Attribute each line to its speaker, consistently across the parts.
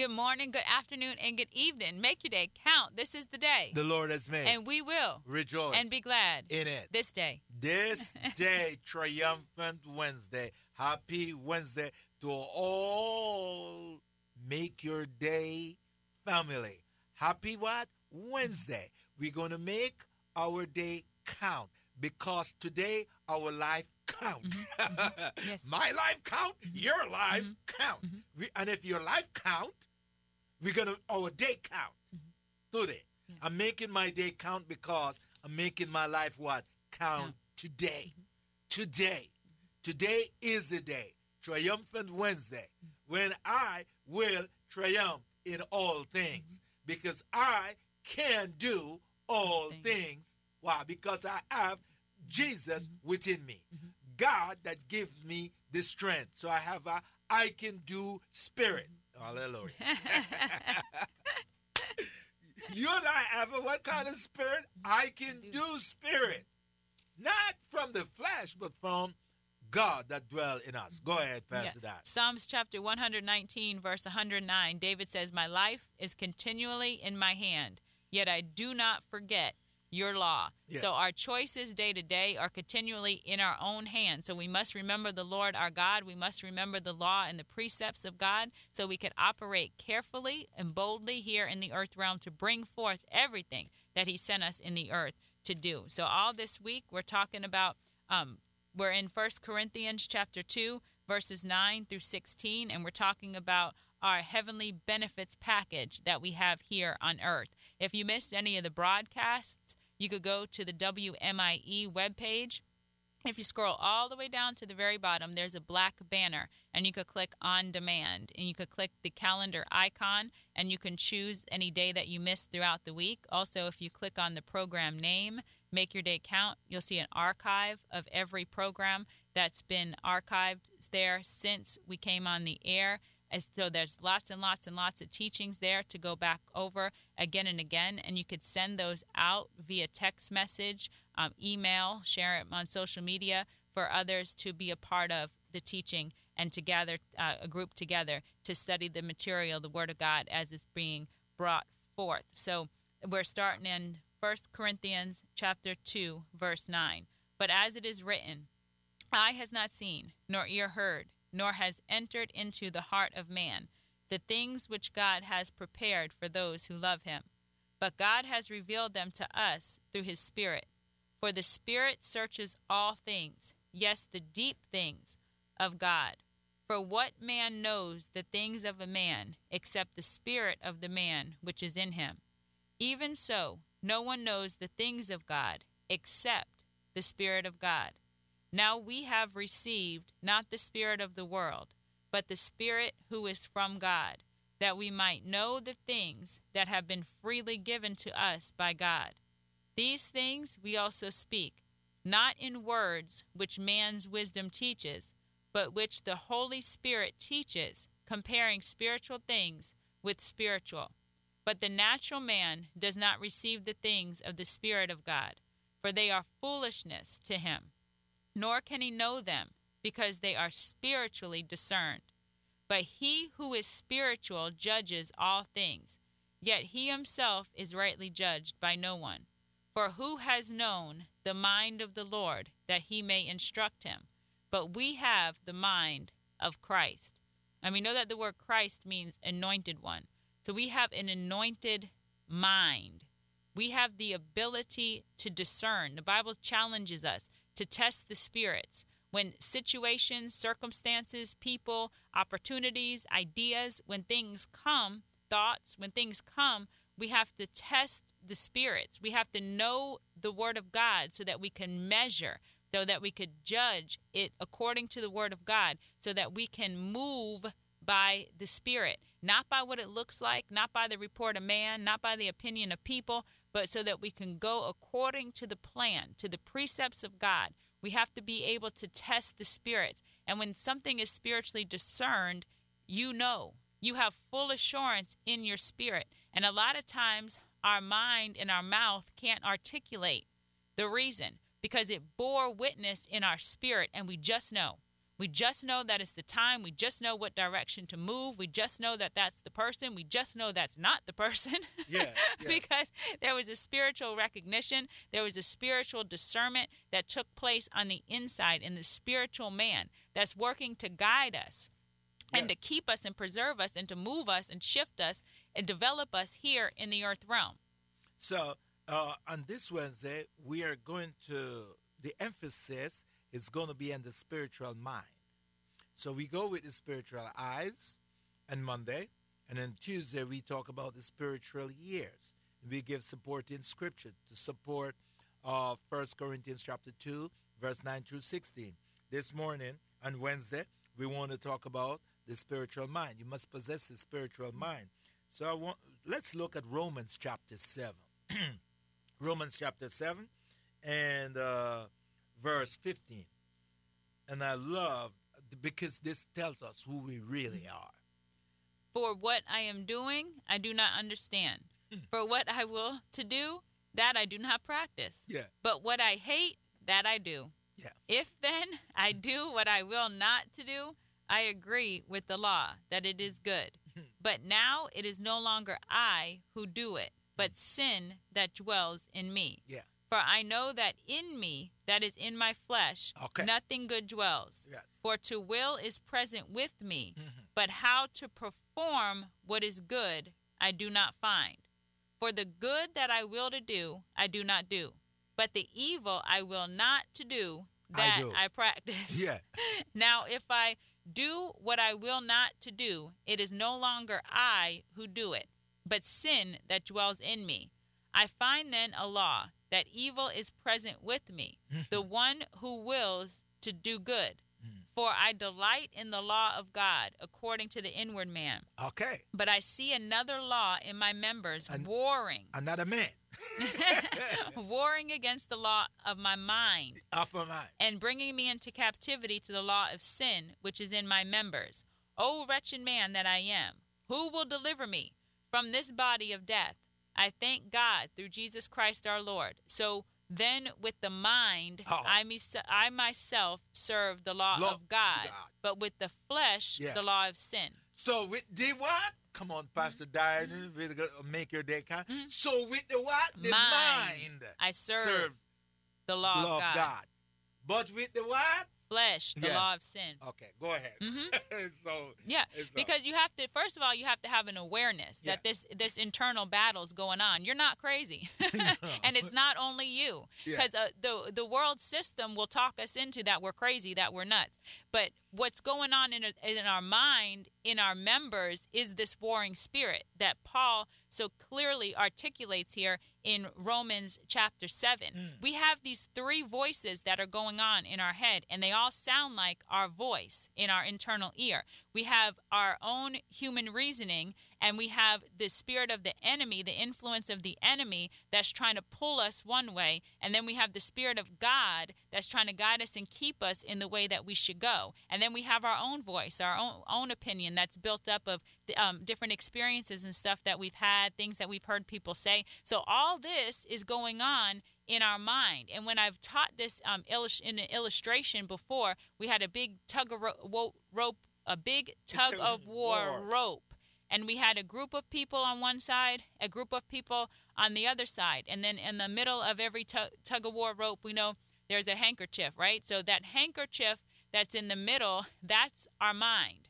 Speaker 1: Good morning, good afternoon, and good evening. Make your day count. This is the day
Speaker 2: the Lord has made.
Speaker 1: and we will
Speaker 2: rejoice
Speaker 1: and be glad
Speaker 2: in it.
Speaker 1: this day.
Speaker 2: This day, triumphant Wednesday. Happy Wednesday to all. Make your day family. Happy what? Wednesday. We're going to make our day count because today our life count.
Speaker 1: Mm-hmm. Yes.
Speaker 2: My life count, your life
Speaker 1: Mm-hmm.
Speaker 2: count. We, and if your life count, we're going to our day count.
Speaker 1: Mm-hmm.
Speaker 2: Today. I'm making my day count because I'm making my life what? Count
Speaker 1: Count.
Speaker 2: today. Mm-hmm. Today. Mm-hmm. Today is the day. Triumphant Wednesday. Mm-hmm. When I will triumph in all things. Because I can do all
Speaker 1: things.
Speaker 2: things. Why? Because I have Jesus within me. God that gives me the strength. So I have a I can do spirit. Hallelujah. you and I have a what kind of spirit? I can do spirit. Not from the flesh, but from God that dwell in us. Go ahead, Pastor
Speaker 1: Yeah.
Speaker 2: Dot.
Speaker 1: Psalms chapter 119, verse 109, David says, My life is continually in my hand, yet I do not forget your law.
Speaker 2: Yeah.
Speaker 1: So our choices day to day are continually in our own hands. So we must remember the Lord our God. We must remember the law and the precepts of God so we can operate carefully and boldly here in the earth realm to bring forth everything that He sent us in the earth to do. So all this week we're talking about um, we're in First Corinthians chapter 2 verses 9 through 16 and we're talking about our heavenly benefits package that we have here on earth. If you missed any of the broadcasts, you could go to the WMIE webpage. If you scroll all the way down to the very bottom, there's a black banner, and you could click on demand, and you could click the calendar icon, and you can choose any day that you missed throughout the week. Also, if you click on the program name, Make Your Day Count, you'll see an archive of every program that's been archived there since we came on the air. And so there's lots and lots and lots of teachings there to go back over again and again, and you could send those out via text message, um, email, share it on social media for others to be a part of the teaching and to gather uh, a group together to study the material, the Word of God, as it's being brought forth. So we're starting in 1 Corinthians chapter 2, verse 9. But as it is written, Eye has not seen, nor ear heard, nor has entered into the heart of man the things which God has prepared for those who love him. But God has revealed them to us through his Spirit. For the Spirit searches all things, yes, the deep things of God. For what man knows the things of a man except the Spirit of the man which is in him? Even so, no one knows the things of God except the Spirit of God. Now we have received not the Spirit of the world, but the Spirit who is from God, that we might know the things that have been freely given to us by God. These things we also speak, not in words which man's wisdom teaches, but which the Holy Spirit teaches, comparing spiritual things with spiritual. But the natural man does not receive the things of the Spirit of God, for they are foolishness to him nor can he know them, because they are spiritually discerned. But he who is spiritual judges all things, yet he himself is rightly judged by no one. For who has known the mind of the Lord that he may instruct him? But we have the mind of Christ. And we know that the word Christ means anointed one. So we have an anointed mind. We have the ability to discern. The Bible challenges us to test the spirits. When situations, circumstances, people, opportunities, ideas, when things come, thoughts, when things come, we have to test the spirits. We have to know the Word of God so that we can measure, so that we could judge it according to the Word of God, so that we can move by the Spirit, not by what it looks like, not by the report of man, not by the opinion of people, but so that we can go according to the plan, to the precepts of God. We have to be able to test the spirits. And when something is spiritually discerned, you know. You have full assurance in your spirit. And a lot of times, our mind and our mouth can't articulate the reason because it bore witness in our spirit, and we just know. We just know that it's the time. We just know what direction to move. We just know that that's the person. We just know that's not the person.
Speaker 2: Yeah, yes.
Speaker 1: because there was a spiritual recognition, there was a spiritual discernment that took place on the inside in the spiritual man that's working to guide us and to keep us and preserve us and to move us and shift us and develop us here in the earth realm.
Speaker 2: So uh, on this Wednesday, we are going to the emphasis is going to be in the spiritual mind. So we go with the spiritual eyes on Monday, and then Tuesday we talk about the spiritual ears. We give support in Scripture to support uh, 1 Corinthians chapter two, verse nine through sixteen. This morning on Wednesday, we want to talk about the spiritual mind. You must possess the spiritual mind. So I want let's look at Romans chapter seven. Romans chapter 7 and uh, verse 15. And I love because this tells us who we really are.
Speaker 1: For what I am doing, I do not understand.
Speaker 2: Hmm.
Speaker 1: For what I will to do, that I do not practice.
Speaker 2: Yeah.
Speaker 1: But what I hate, that I do.
Speaker 2: Yeah.
Speaker 1: If then I do what I will not to do, I agree with the law that it is good. but now it is no longer I who do it, but sin that dwells in me.
Speaker 2: Yeah.
Speaker 1: For I know that in me, that is in my flesh,
Speaker 2: Okay.
Speaker 1: nothing good dwells.
Speaker 2: Yes.
Speaker 1: For to will is present with me,
Speaker 2: Mhm.
Speaker 1: but how to perform what is good I do not find. For the good that I will to do, I do not do. But the evil I will not to do,
Speaker 2: I
Speaker 1: that
Speaker 2: do.
Speaker 1: I, practice.
Speaker 2: Yeah.
Speaker 1: Now, if I do what I will not to do, it is no longer I who do it, but sin that dwells in me. I find then a law that evil is present with me, the one who wills to do good. Hmm. For I delight in the law of God according to the inward man.
Speaker 2: Okay.
Speaker 1: But I see another law in my members
Speaker 2: An-
Speaker 1: warring,
Speaker 2: Another man.
Speaker 1: warring against the law of my mind
Speaker 2: Off my mind.
Speaker 1: and bringing me into captivity to the law of sin which is in my members. O wretched man that I am, who will deliver me from this body of death? I thank God through Jesus Christ our Lord. So then, with the mind,
Speaker 2: Oh.
Speaker 1: I, I myself serve the law
Speaker 2: Law
Speaker 1: of God,
Speaker 2: God.
Speaker 1: but with the flesh,
Speaker 2: Yeah.
Speaker 1: the law of sin.
Speaker 2: So with the what? Come on, Pastor gonna make your day count.
Speaker 1: Mhm.
Speaker 2: So with the what? The
Speaker 1: Mind.
Speaker 2: mind.
Speaker 1: I serve, the law,
Speaker 2: law
Speaker 1: of God.
Speaker 2: of God. But with the what?
Speaker 1: Flesh, the
Speaker 2: Yeah.
Speaker 1: law of sin.
Speaker 2: Okay, go ahead.
Speaker 1: Mm-hmm.
Speaker 2: so
Speaker 1: Yeah,
Speaker 2: uh,
Speaker 1: because you have to first of all you have to have an awareness
Speaker 2: Yeah.
Speaker 1: that this this internal battle's going on. You're not crazy, and it's not only you.
Speaker 2: Yeah.
Speaker 1: Because uh, the the world system will talk us into that we're crazy, that we're nuts. But what's going on in in our mind, in our members, is this warring spirit that Paul so clearly articulates here in Romans chapter seven.
Speaker 2: Mm.
Speaker 1: We have these three voices that are going on in our head, and they all sound like our voice in our internal ear. We have our own human reasoning, and we have the spirit of the enemy, the influence of the enemy that's trying to pull us one way, and then we have the spirit of God that's trying to guide us and keep us in the way that we should go. And then we have our own voice, our own own opinion that's built up of the, um, different experiences and stuff that we've had, things that we've heard people say. So all this is going on in our mind. And when I've taught this um, in an illustration before, we had a big tug of ro- rope, a big tug of war
Speaker 2: War.
Speaker 1: rope. And we had a group of people on one side, a group of people on the other side. And then in the middle of every tu- tug of war rope, we know there's a handkerchief, right? So that handkerchief that's in the middle, that's our mind.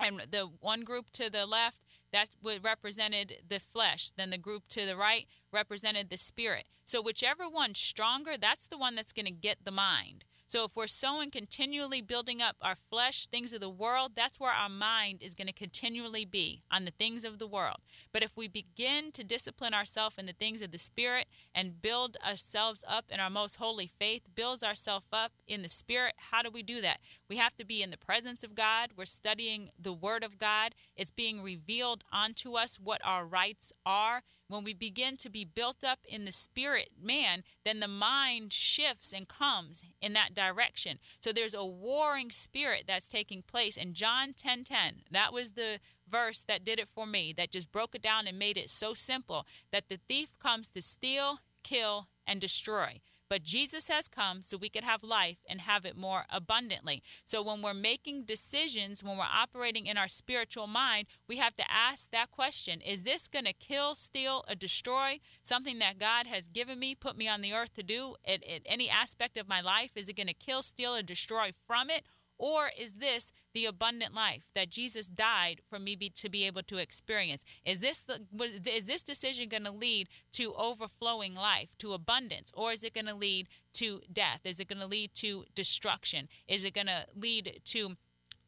Speaker 1: And the one group to the left, that would represented the flesh. Then the group to the right represented the spirit. So whichever one's stronger, that's the one that's going to get the mind. So if we're sowing continually building up our flesh, things of the world, that's where our mind is going to continually be on the things of the world. But if we begin to discipline ourselves in the things of the spirit and build ourselves up in our most holy faith, builds ourselves up in the spirit, how do we do that? We have to be in the presence of God. We're studying the word of God. It's being revealed unto us what our rights are. When we begin to be built up in the spirit man, then the mind shifts and comes in that direction. So there's a warring spirit that's taking place. And John 10 10, that was the verse that did it for me, that just broke it down and made it so simple that the thief comes to steal, kill, and destroy. But Jesus has come so we could have life and have it more abundantly. So when we're making decisions, when we're operating in our spiritual mind, we have to ask that question Is this going to kill, steal, or destroy something that God has given me, put me on the earth to do at, at any aspect of my life? Is it going to kill, steal, or destroy from it? Or is this the abundant life that Jesus died for me be, to be able to experience? Is this the, is this decision going to lead to overflowing life, to abundance, or is it going to lead to death? Is it going to lead to destruction? Is it going to lead to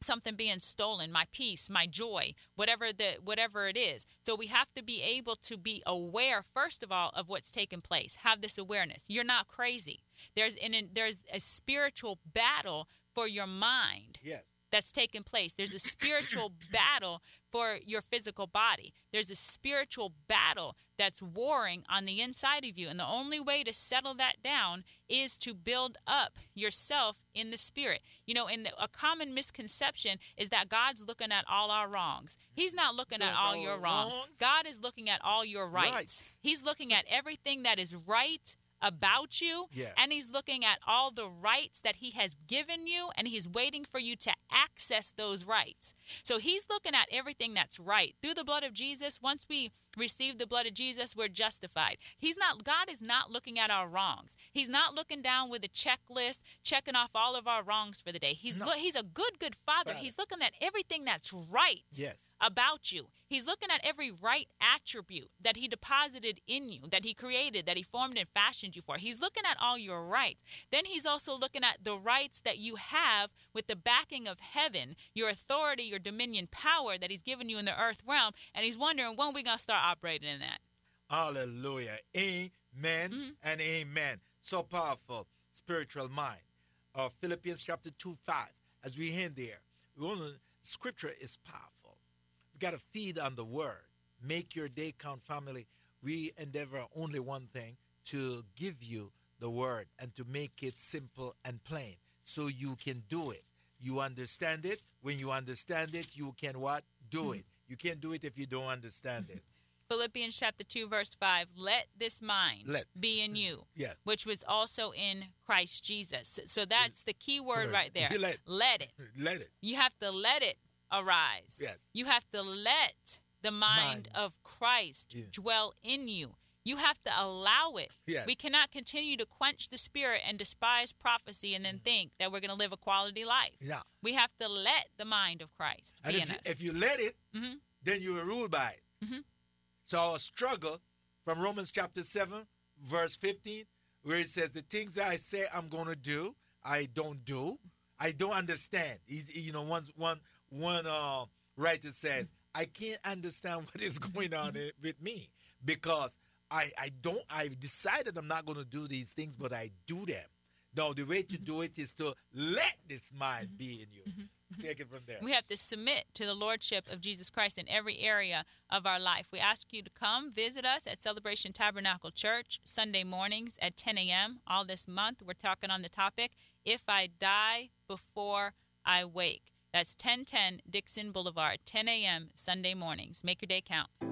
Speaker 1: something being stolen my peace my joy whatever the whatever it is so we have to be able to be aware first of all of what's taking place have this awareness you're not crazy there's there's a spiritual battle for your mind.
Speaker 2: Yes.
Speaker 1: That's taking place. There's a spiritual battle for your physical body. There's a spiritual battle that's warring on the inside of you. And the only way to settle that down is to build up yourself in the spirit. You know, and a common misconception is that God's looking at all our wrongs. He's not looking at all your wrongs. God is looking at all your rights. rights. He's looking at everything that is right about you
Speaker 2: yeah.
Speaker 1: and he's looking at all the rights that he has given you and he's waiting for you to access those rights. So he's looking at everything that's right. Through the blood of Jesus, once we receive the blood of Jesus, we're justified. He's not God is not looking at our wrongs. He's not looking down with a checklist, checking off all of our wrongs for the day. He's no. lo- he's a good good father. He's looking at everything that's right
Speaker 2: yes.
Speaker 1: about you. He's looking at every right attribute that he deposited in you, that he created, that he formed and fashioned you for. He's looking at all your rights. Then he's also looking at the rights that you have with the backing of heaven, your authority, your dominion power that he's given you in the earth realm, and he's wondering when are we're going to start operating in that.
Speaker 2: Hallelujah. Amen mm-hmm. and amen. So powerful. Spiritual mind. Uh, Philippians chapter 2 5. As we end there, we want to, scripture is powerful. We got to feed on the word. Make your day count, family. We endeavor only one thing to give you the word and to make it simple and plain so you can do it. You understand it. When you understand it, you can what? Do mm-hmm. it. You can't do it if you don't understand it.
Speaker 1: Philippians chapter 2 verse 5 let this mind
Speaker 2: let.
Speaker 1: be in you
Speaker 2: yes.
Speaker 1: which was also in Christ Jesus. So that's the key word right there.
Speaker 2: Let.
Speaker 1: let it.
Speaker 2: Let it.
Speaker 1: You have to let it arise.
Speaker 2: Yes.
Speaker 1: You have to let the mind, mind. of Christ yeah. dwell in you. You have to allow it.
Speaker 2: Yes.
Speaker 1: We cannot continue to quench the spirit and despise prophecy and then think that we're going to live a quality life.
Speaker 2: Yeah.
Speaker 1: We have to let the mind of Christ
Speaker 2: and
Speaker 1: be
Speaker 2: if
Speaker 1: in
Speaker 2: you,
Speaker 1: us.
Speaker 2: If you let it, mm-hmm. then you are ruled by it. Mm-hmm. So our struggle from Romans chapter 7, verse 15, where it says, The things that I say I'm going to do, I don't do. I don't understand. He's, you know, one, one, one uh, writer says, I can't understand what is going on with me because I, I don't, I've decided I'm not going to do these things, but I do them. No, the way to do it is to let this mind be in you. Take it from there.
Speaker 1: We have to submit to the Lordship of Jesus Christ in every area of our life. We ask you to come visit us at Celebration Tabernacle Church Sunday mornings at 10 a.m. All this month, we're talking on the topic If I Die Before I Wake. That's 1010 Dixon Boulevard, 10 a.m. Sunday mornings. Make your day count.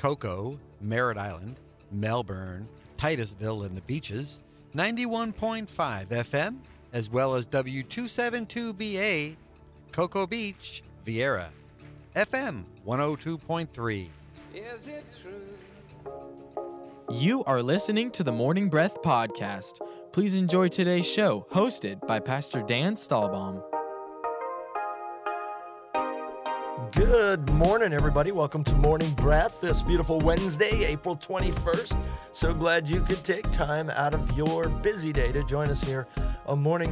Speaker 3: Cocoa, Merritt Island, Melbourne, Titusville, and the Beaches, 91.5 FM, as well as W272BA, Cocoa Beach, Viera, FM 102.3. Is it true?
Speaker 4: You are listening to the Morning Breath Podcast. Please enjoy today's show, hosted by Pastor Dan Stahlbaum.
Speaker 5: Good morning, everybody. Welcome to Morning Breath this beautiful Wednesday, April 21st. So glad you could take time out of your busy day to join us here on Morning